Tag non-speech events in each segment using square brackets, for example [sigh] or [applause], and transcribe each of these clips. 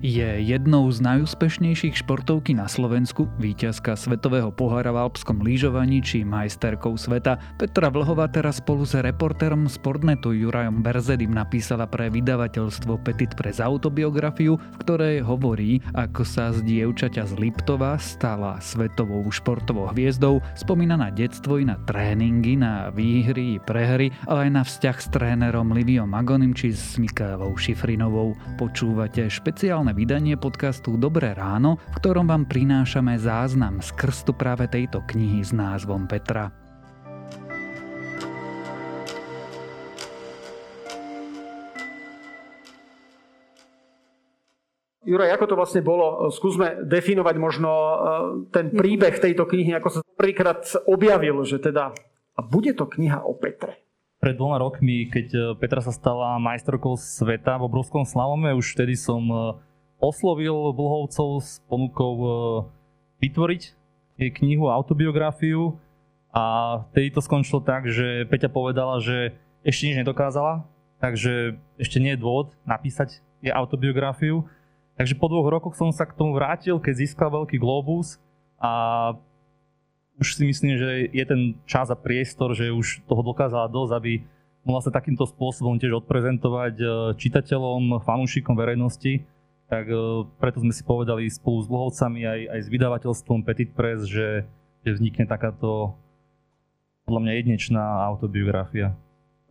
Je jednou z najúspešnejších športovky na Slovensku, víťazka Svetového pohára v alpskom lyžovaní či majsterkou sveta. Petra Vlhová teraz spolu s reportérom Sportnetu Jurajom Berzedim napísala pre vydavateľstvo Petit pre autobiografiu, v ktorej hovorí, ako sa z dievčaťa z Liptova stala svetovou športovou hviezdou, spomína na detstvo i na tréningy, na výhry i prehry, ale aj na vzťah s trénerom Liviom Magonim či s Mikaelou Šifrinovou. Počúvate špeciálne špeciálne vydanie podcastu Dobré ráno, v ktorom vám prinášame záznam z krstu práve tejto knihy s názvom Petra. Juraj, ako to vlastne bolo? Skúsme definovať možno e, ten príbeh tejto knihy, ako sa prvýkrát objavil, že teda a bude to kniha o Petre. Pred dvoma rokmi, keď e, Petra sa stala majsterkou sveta v obrovskom slalome, už vtedy som e, oslovil Blhovcov s ponukou e, vytvoriť knihu, autobiografiu a vtedy to skončilo tak, že Peťa povedala, že ešte nič nedokázala, takže ešte nie je dôvod napísať jej autobiografiu. Takže po dvoch rokoch som sa k tomu vrátil, keď získal veľký globus a už si myslím, že je ten čas a priestor, že už toho dokázala dosť, aby mohla sa takýmto spôsobom tiež odprezentovať e, čitateľom, fanúšikom verejnosti tak uh, preto sme si povedali spolu s Dlhovcami aj, aj s vydavateľstvom Petit Press, že, že vznikne takáto podľa mňa jedinečná autobiografia.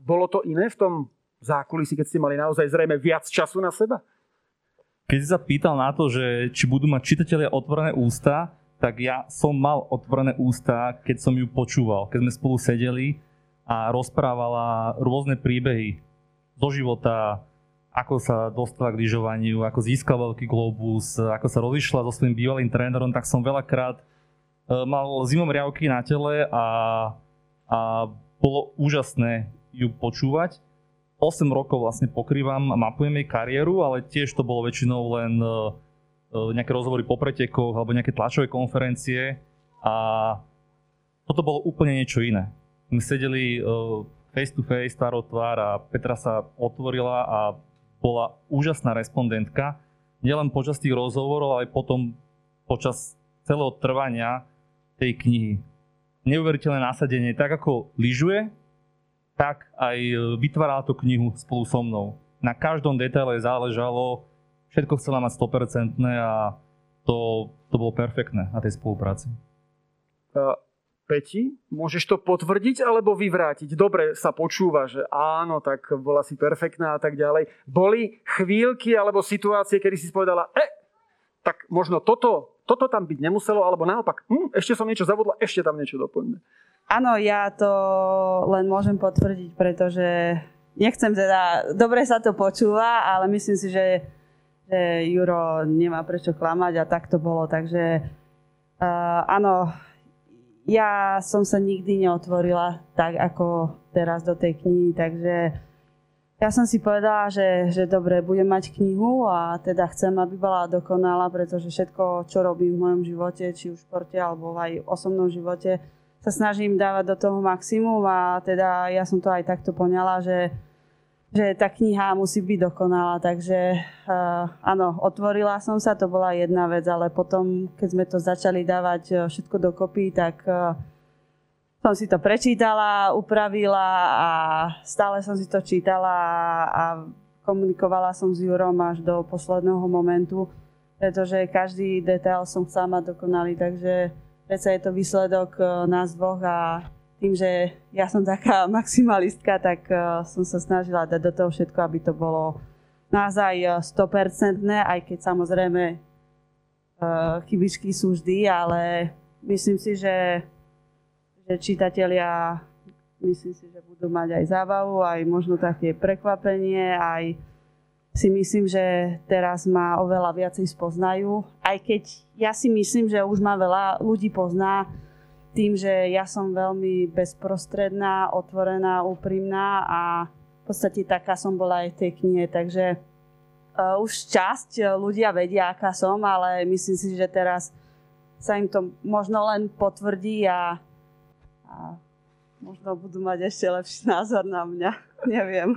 Bolo to iné v tom zákulisí, keď ste mali naozaj zrejme viac času na seba? Keď si sa pýtal na to, že či budú mať čitatelia otvorené ústa, tak ja som mal otvorené ústa, keď som ju počúval, keď sme spolu sedeli a rozprávala rôzne príbehy zo života, ako sa dostala k lyžovaniu, ako získal veľký globus, ako sa rozišla so svojím bývalým trénerom, tak som veľakrát e, mal zimom riavky na tele a, a bolo úžasné ju počúvať. 8 rokov vlastne pokrývam a mapujem jej kariéru, ale tiež to bolo väčšinou len e, e, nejaké rozhovory po pretekoch alebo nejaké tlačové konferencie a toto bolo úplne niečo iné. My sedeli face to face, tvár a Petra sa otvorila a bola úžasná respondentka, nielen počas tých rozhovorov, ale aj potom počas celého trvania tej knihy. Neuveriteľné nasadenie, tak ako lyžuje, tak aj vytvárala tú knihu spolu so mnou. Na každom detaile záležalo, všetko chcela mať 100% a to, to bolo perfektné na tej spolupráci. Peti, môžeš to potvrdiť alebo vyvrátiť? Dobre sa počúva, že áno, tak bola si perfektná a tak ďalej. Boli chvíľky alebo situácie, kedy si povedala, e, tak možno toto, toto tam byť nemuselo, alebo naopak, hm, ešte som niečo zavodla, ešte tam niečo doplňme. Áno, ja to len môžem potvrdiť, pretože nechcem teda, dobre sa to počúva, ale myslím si, že, že Juro nemá prečo klamať a tak to bolo, takže uh, áno, ja som sa nikdy neotvorila tak ako teraz do tej knihy, takže ja som si povedala, že, že dobre, budem mať knihu a teda chcem, aby bola dokonalá, pretože všetko, čo robím v mojom živote, či už v športe alebo aj v osobnom živote, sa snažím dávať do toho maximum a teda ja som to aj takto poňala, že že tá kniha musí byť dokonalá, takže uh, áno, otvorila som sa, to bola jedna vec, ale potom, keď sme to začali dávať uh, všetko dokopy, tak uh, som si to prečítala, upravila a stále som si to čítala a komunikovala som s Jurom až do posledného momentu, pretože každý detail som chcela mať dokonalý, takže predsa je to výsledok nás dvoch a tým, že ja som taká [laughs] maximalistka, tak uh, som sa snažila dať do toho všetko, aby to bolo naozaj 100%, eh, aj keď samozrejme uh, chybičky sú vždy, ale myslím si, že, že čitatelia myslím si, že budú mať aj zábavu, aj možno také prekvapenie, aj si myslím, že teraz ma oveľa viacej spoznajú. Aj keď ja si myslím, že už ma veľa ľudí pozná, tým, že ja som veľmi bezprostredná, otvorená, úprimná a v podstate taká som bola aj v tej knihe, takže uh, už časť ľudia vedia, aká som, ale myslím si, že teraz sa im to možno len potvrdí a, a možno budú mať ešte lepší názor na mňa. [laughs] Neviem.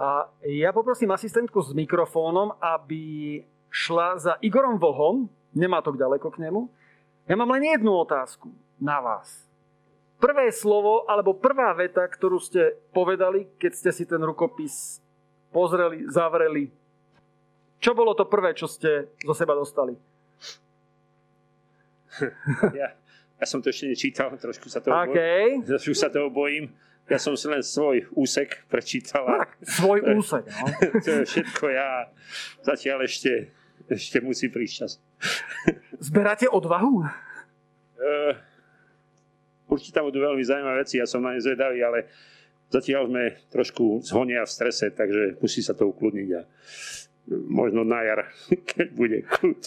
A ja poprosím asistentku s mikrofónom, aby šla za Igorom Vlhom, nemá to ďaleko k nemu. Ja mám len jednu otázku na vás. Prvé slovo alebo prvá veta, ktorú ste povedali, keď ste si ten rukopis pozreli, zavreli. Čo bolo to prvé, čo ste zo seba dostali? [laughs] Ja, ja som to ešte nečítal, trošku sa toho, okay. bojím, trošku sa toho bojím. Ja som si len svoj úsek prečítal. A... Svoj úsek, no. [laughs] to je všetko, ja zatiaľ ešte, ešte musí prísť čas. Zberáte odvahu? Uh, určite tam budú veľmi zaujímavé veci, ja som na ne zvedavý, ale zatiaľ sme trošku zhonia v strese, takže musí sa to ukludniť a možno na jar, [laughs] keď bude kľud.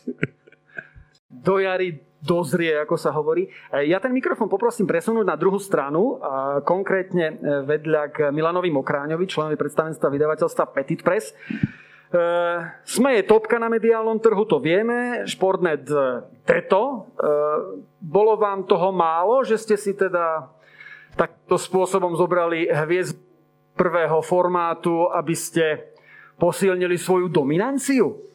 Do jary dozrie, ako sa hovorí. E, ja ten mikrofón poprosím presunúť na druhú stranu, a konkrétne e, vedľa k Milanovi Mokráňovi, členovi predstavenstva vydavateľstva Petit Press. E, sme je topka na mediálnom trhu, to vieme. Športnet teto. Bolo vám toho málo, že ste si teda takto spôsobom zobrali hviezd prvého formátu, aby ste posilnili svoju dominanciu?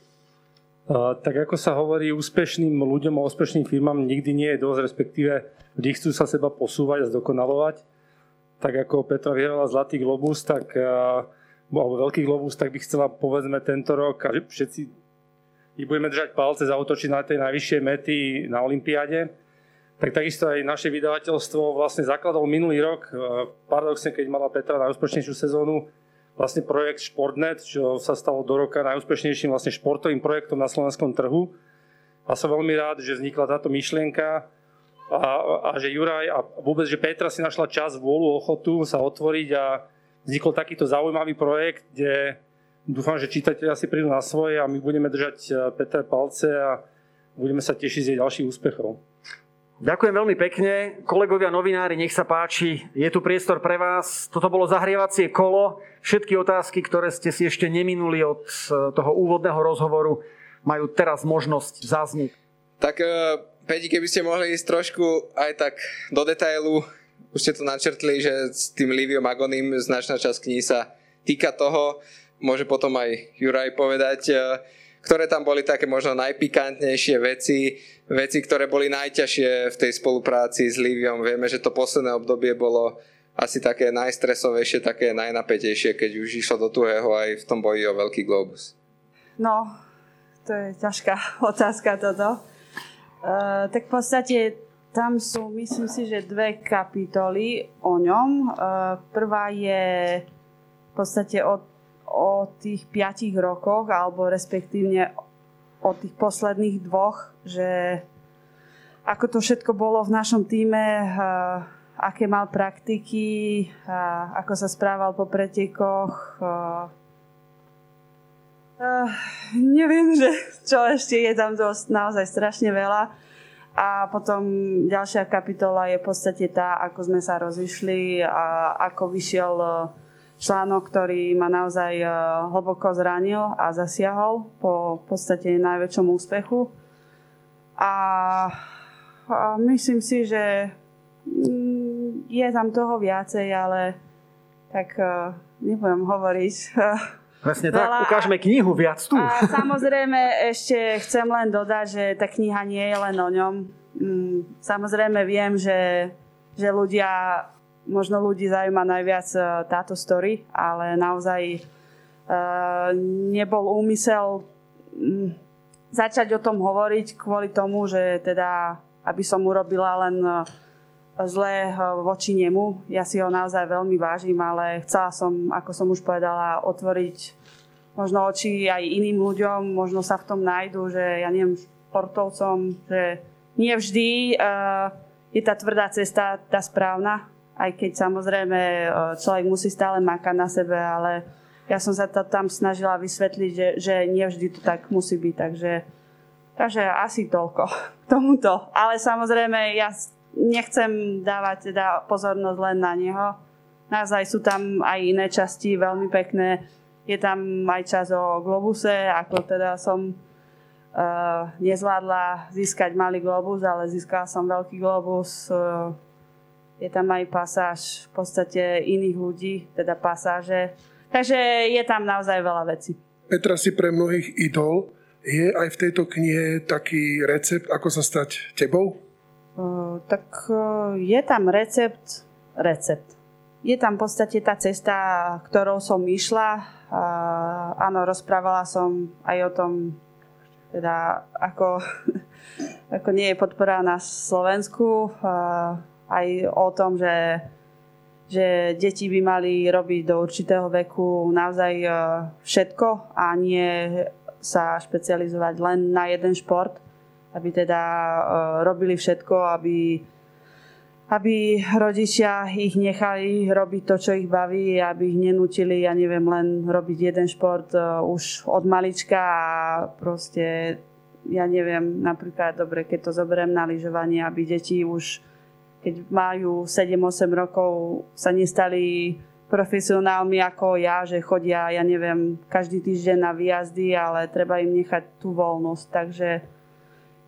tak ako sa hovorí, úspešným ľuďom a úspešným firmám nikdy nie je dosť, respektíve vždy chcú sa seba posúvať a zdokonalovať. Tak ako Petra vyhrala Zlatý globus, tak, alebo Veľký globus, tak by chcela povedzme tento rok a všetci ich budeme držať palce, zautočiť na tej najvyššie mety na Olympiáde. Tak takisto aj naše vydavateľstvo vlastne zakladalo minulý rok, paradoxne, keď mala Petra najúspešnejšiu sezónu, vlastne projekt Športnet, čo sa stalo do roka najúspešnejším vlastne športovým projektom na slovenskom trhu. A som veľmi rád, že vznikla táto myšlienka a, a že Juraj a vôbec, že Petra si našla čas, vôľu, ochotu sa otvoriť a vznikol takýto zaujímavý projekt, kde dúfam, že čitatelia si prídu na svoje a my budeme držať eh, Petre palce a budeme sa tešiť z jej ďalších úspechov. Ďakujem veľmi pekne. Kolegovia novinári, nech sa páči, je tu priestor pre vás. Toto bolo zahrievacie kolo. Všetky otázky, ktoré ste si ešte neminuli od e, toho úvodného rozhovoru, majú teraz možnosť zazniť. Tak, e, Peti, keby ste mohli ísť trošku aj tak do detailu, už ste to načrtli, že s tým Liviom Agonim značná časť knihy sa týka toho, môže potom aj Juraj povedať, e, ktoré tam boli také možno najpikantnejšie veci, veci, ktoré boli najťažšie v tej spolupráci s Liviom. Vieme, že to posledné obdobie bolo asi také najstresovejšie, také najnapätejšie, keď už išlo do tuhého aj v tom boji o Veľký globus. No, to je ťažká [laughs] otázka toto. Uh, tak v podstate tam sú, myslím si, že dve kapitoly o ňom. Uh, prvá je v podstate o, o tých piatich rokoch, alebo respektívne o tých posledných dvoch, že ako to všetko bolo v našom týme, aké mal praktiky, ako sa správal po pretekoch. Neviem, že čo ešte je tam dosť, naozaj strašne veľa. A potom ďalšia kapitola je v podstate tá, ako sme sa rozišli a ako vyšiel článok, ktorý ma naozaj eh, hlboko zranil a zasiahol po v podstate najväčšom úspechu. A, a myslím si, že mm, je tam toho viacej, ale tak uh, nebudem hovoriť. [laughs] Presne tak, ukážeme knihu viac tu. A samozrejme ešte chcem len dodať, že tá kniha nie je len o ňom. Mm, samozrejme viem, že, že ľudia možno ľudí zaujíma najviac e, táto story, ale naozaj uh, nebol úmysel um, začať o tom hovoriť kvôli tomu, že teda, aby som urobila len uh, zlé uh, voči nemu. Ja si ho naozaj veľmi vážim, ale chcela som, ako som už povedala, otvoriť možno oči aj iným ľuďom, možno sa v tom nájdu, že ja neviem, športovcom, že nie vždy uh, je tá tvrdá cesta tá správna, aj keď samozrejme e, človek musí stále makať na sebe, ale ja som sa to tam snažila vysvetliť, že, že nie vždy to tak musí byť, takže, takže asi toľko k tomuto. Ale samozrejme ja nechcem dávať teda pozornosť len na neho. Naozaj sú tam aj iné časti veľmi pekné. Je tam aj čas o globuse, ako teda som uh, nezvládla získať malý globus, ale získala som veľký globus. Uh, je tam aj pasáž v podstate iných ľudí, teda pasáže. Takže je tam naozaj veľa vecí. Petra si pre mnohých idol. Je aj v tejto knihe taký recept, ako sa stať tebou? Uh, tak uh, je tam recept, recept. Je tam v podstate tá cesta, ktorou som išla. Uh, áno, rozprávala som aj o tom, teda ako, [laughs] ako nie je podpora na Slovensku, uh, aj o tom, že že deti by mali robiť do určitého veku naozaj e, všetko a nie sa špecializovať len na jeden šport, aby teda e, robili všetko, aby, aby rodičia ich nechali robiť to, čo ich baví, aby ich nenútili, ja neviem, len robiť jeden šport e, už od malička a proste, ja neviem, napríklad, dobre, keď to zoberiem na lyžovanie, aby deti už keď majú 7-8 rokov, sa nestali profesionálmi ako ja, že chodia, ja neviem, každý týždeň na výjazdy, ale treba im nechať tú voľnosť. Takže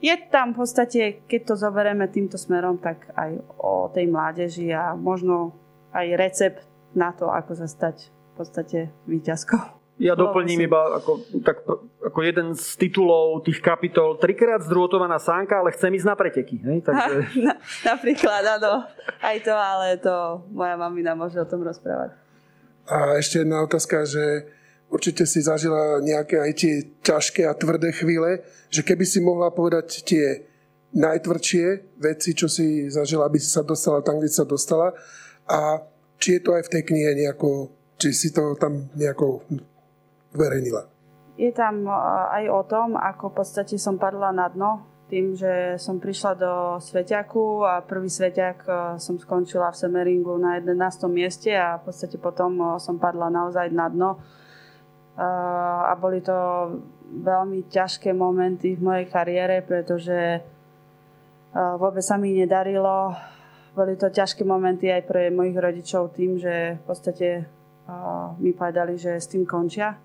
je tam v podstate, keď to zoberieme týmto smerom, tak aj o tej mládeži a možno aj recept na to, ako sa stať v podstate výťazkou. Ja doplním iba ako, tak, ako jeden z titulov tých kapitol trikrát zdrôtovaná sánka, ale chcem ísť na preteky. Hej? [laughs] Takže... Na, napríklad, áno. Aj to, ale to moja mamina môže o tom rozprávať. A ešte jedna otázka, že určite si zažila nejaké aj tie ťažké a tvrdé chvíle, že keby si mohla povedať tie najtvrdšie veci, čo si zažila, aby si sa dostala tam, kde sa dostala a či je to aj v tej knihe nejako, či si to tam nejako uverejnila? Je tam e, aj o tom, ako v podstate som padla na dno, tým, že som prišla do Sveťaku a prvý Sveťak e, som skončila v Semeringu na 11. mieste a v podstate potom e, som padla naozaj na dno. A boli to veľmi ťažké momenty v mojej kariére, pretože vôbec sa mi nedarilo. Boli to ťažké momenty aj pre mojich rodičov tým, že v podstate mi povedali, že s tým končia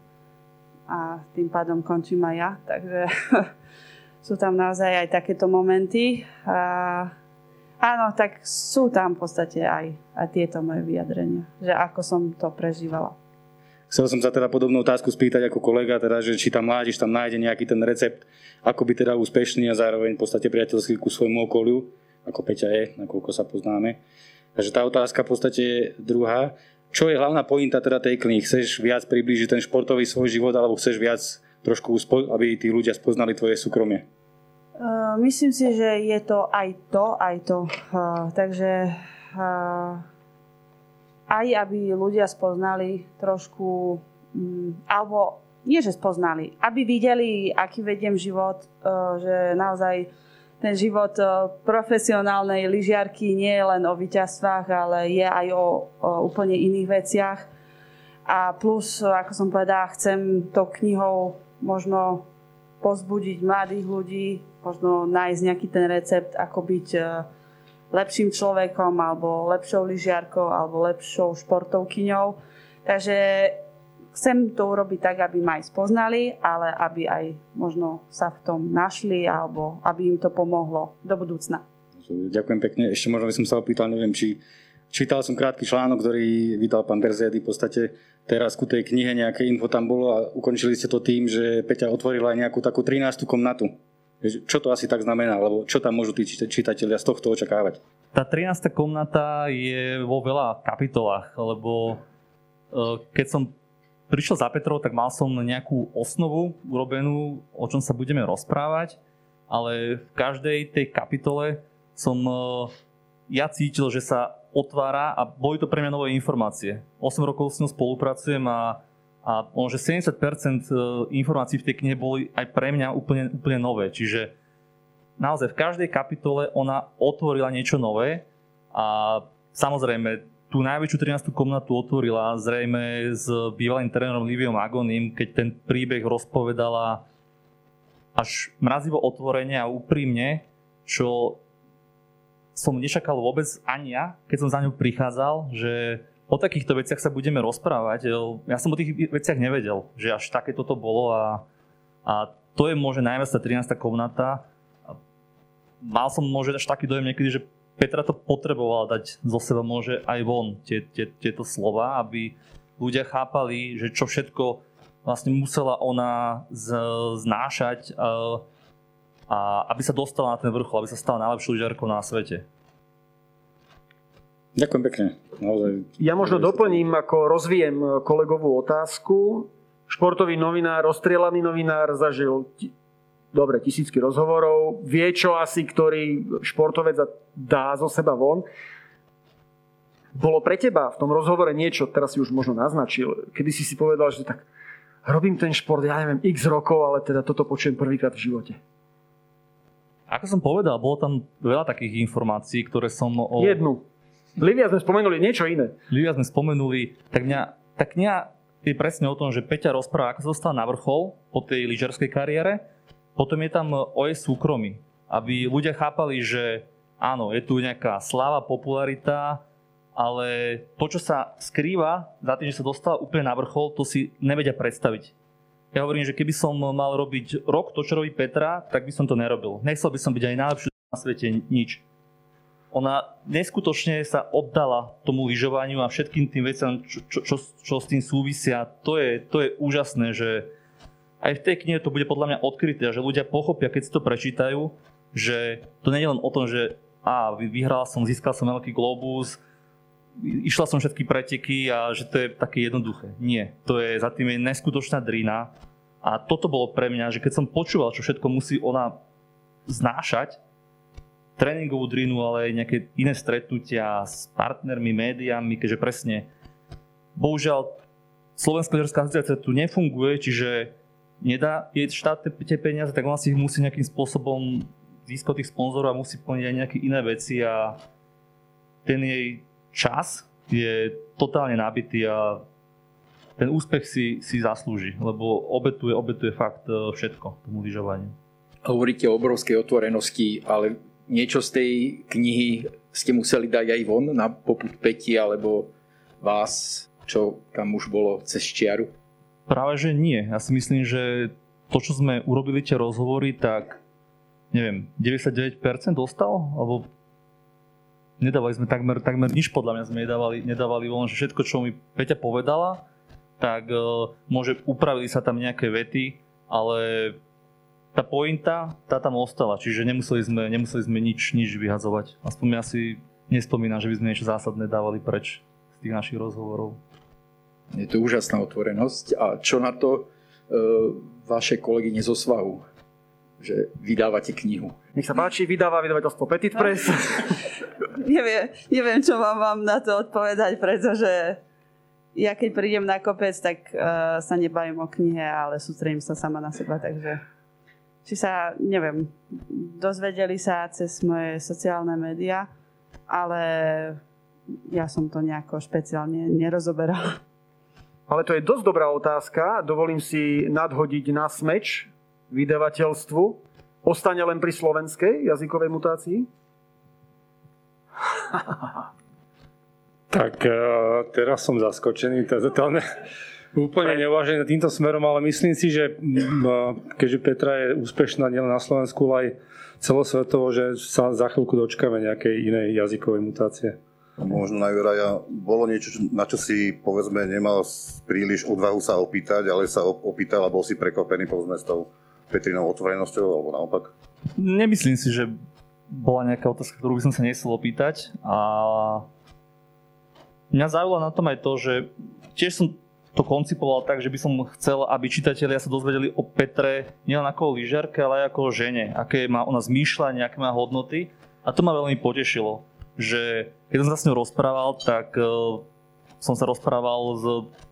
a tým pádom končím aj ja. Takže [laughs] sú tam naozaj aj takéto momenty. A, áno, tak sú tam v podstate aj, aj tieto moje vyjadrenia, že ako som to prežívala. Chcel som sa teda podobnú otázku spýtať ako kolega, teda, že či tam mládež tam nájde nejaký ten recept, ako by teda úspešný a zároveň v podstate priateľský ku svojmu okoliu, ako Peťa je, nakoľko sa poznáme. Takže tá otázka v podstate je druhá. Čo je hlavná pointa teda tej knihy? Chceš viac priblížiť ten športový svoj život alebo chceš viac trošku, aby tí ľudia spoznali tvoje súkromie? Uh, myslím si, že je to aj to, aj to. Uh, takže uh, aj aby ľudia spoznali trošku, um, alebo nie, že spoznali, aby videli, aký vediem život, uh, že naozaj ten život e, profesionálnej lyžiarky nie je len o víťazstvách, ale je aj o, o úplne iných veciach. A plus, ako som povedala, chcem tou knihou možno pozbudiť mladých ľudí, možno nájsť nejaký ten recept, ako byť e, lepším človekom, alebo lepšou lyžiarkou, alebo lepšou športovkyňou. Takže chcem to urobiť tak, aby ma aj spoznali, ale aby aj možno sa v tom našli alebo aby im to pomohlo do budúcna. Ďakujem pekne. Ešte možno by som sa opýtal, neviem, či čítal som krátky článok, ktorý vydal pán Berzedy. V podstate teraz ku tej knihe nejaké info tam bolo a ukončili ste to tým, že Peťa otvorila aj nejakú takú 13. komnatu. Čo to asi tak znamená, alebo čo tam môžu tí čitatelia z tohto očakávať? Tá 13. komnata je vo veľa kapitolách, lebo e, keď som prišiel za Petrov, tak mal som nejakú osnovu urobenú, o čom sa budeme rozprávať, ale v každej tej kapitole som e, ja cítil, že sa otvára a boli to pre mňa nové informácie. 8 rokov s ňou spolupracujem a, a on, že 70% e, informácií v tej knihe boli aj pre mňa úplne, úplne nové. Čiže naozaj v každej kapitole ona otvorila niečo nové a samozrejme tú najväčšiu 13. komnatu otvorila zrejme s bývalým trénerom Liviom Agonim, keď ten príbeh rozpovedala až mrazivo otvorene a úprimne, čo som nečakal vôbec ani ja, keď som za ňu prichádzal, že o takýchto veciach sa budeme rozprávať. Ja som o tých veciach nevedel, že až také toto bolo a, a to je môže najviac tá 13. komnata. Mal som môže až taký dojem niekedy, že Petra to potrebovala dať zo seba môže aj von tie, tie, tieto slova, aby ľudia chápali, že čo všetko vlastne musela ona z, znášať uh, a aby sa dostala na ten vrchol, aby sa stala najlepšou lyžiarkou na svete. Ďakujem pekne. Naozaj. Ja možno doplním, ako rozvijem kolegovú otázku. Športový novinár, rozstrielaný novinár zažil dobre, tisícky rozhovorov, vie čo asi, ktorý športovec dá zo seba von. Bolo pre teba v tom rozhovore niečo, teraz si už možno naznačil, kedy si si povedal, že tak robím ten šport, ja neviem, x rokov, ale teda toto počujem prvýkrát v živote. Ako som povedal, bolo tam veľa takých informácií, ktoré som... O... Jednu. Livia sme spomenuli niečo iné. Livia sme spomenuli, tak mňa, tak mňa je presne o tom, že Peťa rozpráva, ako sa dostal na vrchol po tej lyžerskej kariére potom je tam o jej súkromí, aby ľudia chápali, že áno, je tu nejaká sláva, popularita, ale to, čo sa skrýva za tým, že sa dostala úplne na vrchol, to si nevedia predstaviť. Ja hovorím, že keby som mal robiť rok to, čo robí Petra, tak by som to nerobil. Nechcel by som byť aj najlepší na svete, nič. Ona neskutočne sa oddala tomu lyžovaniu a všetkým tým veciam, čo, čo, čo, čo s tým súvisia. To je, to je úžasné, že, aj v tej knihe to bude podľa mňa odkryté, že ľudia pochopia, keď si to prečítajú, že to nie je len o tom, že a vyhral som, získal som veľký globus, išla som všetky preteky a že to je také jednoduché. Nie, to je za tým je neskutočná drina a toto bolo pre mňa, že keď som počúval, čo všetko musí ona znášať, tréningovú drinu, ale aj nejaké iné stretnutia s partnermi, médiami, keďže presne bohužiaľ Slovenská lyžerská asociácia tu nefunguje, čiže nedá jej štát tie peniaze, tak ona si ich musí nejakým spôsobom získať tých sponzorov a musí plniť aj nejaké iné veci a ten jej čas je totálne nabitý a ten úspech si, si zaslúži, lebo obetuje, obetuje fakt e, všetko tomu lyžovaniu. Hovoríte o obrovskej otvorenosti, ale niečo z tej knihy ste museli dať aj von na poput Peti alebo vás, čo tam už bolo cez čiaru? Práve, že nie. Ja si myslím, že to, čo sme urobili tie rozhovory, tak neviem, 99% dostal, alebo nedávali sme takmer, takmer nič podľa mňa sme nedávali, nedávali von, že všetko, čo mi Peťa povedala, tak uh, môže upravili sa tam nejaké vety, ale tá pointa, tá tam ostala, čiže nemuseli sme, nemuseli sme nič, nič vyhadzovať. Aspoň ja si nespomínam, že by sme niečo zásadné dávali preč z tých našich rozhovorov. Je to úžasná otvorenosť. A čo na to e, vaše kolegy zo svahu? Že vydávate knihu. Nech sa páči, vydáva vydavateľstvo Petit Press. [laughs] neviem, neviem, čo vám mám na to odpovedať, pretože ja keď prídem na kopec, tak uh, sa nebavím o knihe, ale sústredím sa sama na seba, takže či sa, neviem, dozvedeli sa cez moje sociálne médiá, ale ja som to nejako špeciálne nerozoberala. Ale to je dosť dobrá otázka. Dovolím si nadhodiť na smeč vydavateľstvu. Ostane len pri slovenskej jazykovej mutácii? tak e, teraz som zaskočený. To, to, to ne, úplne neuvažený týmto smerom, ale myslím si, že keďže Petra je úspešná nielen na Slovensku, ale aj celosvetovo, že sa za chvíľku dočkáme nejakej inej jazykovej mutácie. Možno na Juraja bolo niečo, na čo si povedzme nemal príliš odvahu sa opýtať, ale sa opýtal a bol si prekvapený povedzme s tou Petrinou otvorenosťou alebo naopak? Nemyslím si, že bola nejaká otázka, ktorú by som sa nechcel opýtať a mňa zaujalo na tom aj to, že tiež som to koncipoval tak, že by som chcel, aby čitatelia sa dozvedeli o Petre nielen ako o lyžiarke, ale aj ako o žene, aké má ona zmýšľanie, aké má hodnoty a to ma veľmi potešilo že keď som sa s ňou rozprával, tak uh, som sa rozprával s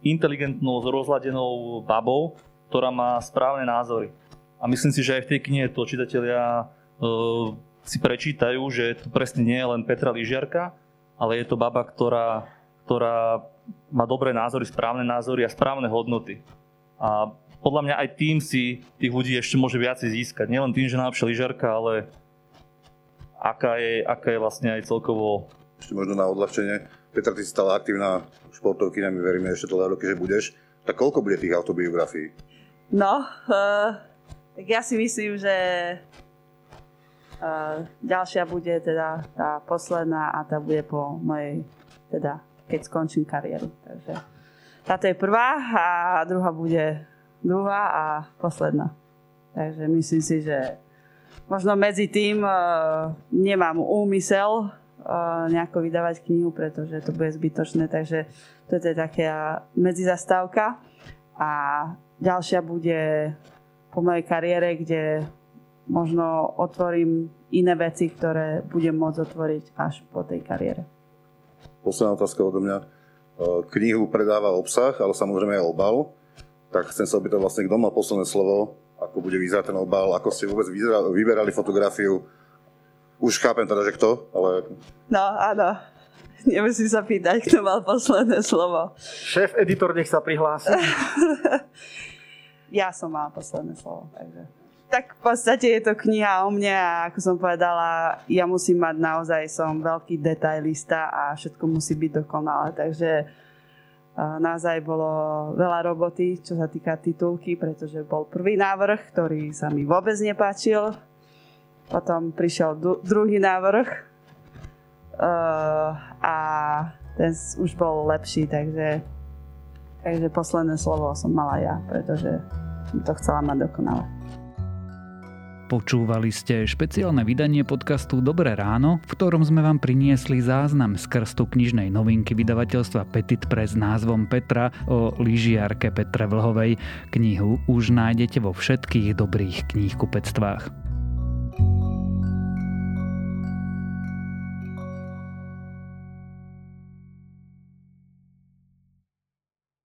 inteligentnou, s rozladenou babou, ktorá má správne názory. A myslím si, že aj v tej knihe to čitatelia uh, si prečítajú, že to presne nie je len Petra Lyžiarka, ale je to baba, ktorá, ktorá má dobré názory, správne názory a správne hodnoty. A podľa mňa aj tým si tých ľudí ešte môže viacej získať. Nielen tým, že najlepšia lyžiarka, ale aká je, aká je vlastne aj celkovo... Ešte možno na odľahčenie. Petra, ty si stala aktívna športovkyňa, my veríme ešte dlhé roky, že budeš. Tak koľko bude tých autobiografií? No, uh, tak ja si myslím, že uh, ďalšia bude teda tá posledná a tá bude po mojej, teda keď skončím kariéru. Takže táto je prvá a druhá bude druhá a posledná. Takže myslím si, že možno medzi tým uh, nemám úmysel uh, nejako vydávať knihu, pretože to bude zbytočné, takže toto je taká medzizastávka. A ďalšia bude po mojej kariére, kde možno otvorím iné veci, ktoré budem môcť otvoriť až po tej kariére. Posledná otázka odo mňa. E, knihu predáva obsah, ale samozrejme aj obal. Tak chcem sa opýtať vlastne, kto mal posledné slovo, ako bude vyzerať ten obal, ako ste vôbec vyberali fotografiu. Už chápem teda, že kto, ale... No, áno. Nemusím sa pýtať, kto mal posledné slovo. Šéf editor, nech sa prihlási. [laughs] ja som mal posledné slovo, takže tak v podstate je to kniha o mne a ako som povedala, ja musím mať naozaj, som veľký detailista a všetko musí byť dokonalé, takže naozaj bolo veľa roboty, čo sa týka titulky, pretože bol prvý návrh, ktorý sa mi vôbec nepáčil. Potom prišiel druhý návrh a ten už bol lepší, takže, takže posledné slovo som mala ja, pretože som to chcela mať dokonale. Počúvali ste špeciálne vydanie podcastu Dobré ráno, v ktorom sme vám priniesli záznam z krstu knižnej novinky vydavateľstva Petit Press s názvom Petra o lyžiarke Petre Vlhovej. Knihu už nájdete vo všetkých dobrých knihkupectvách.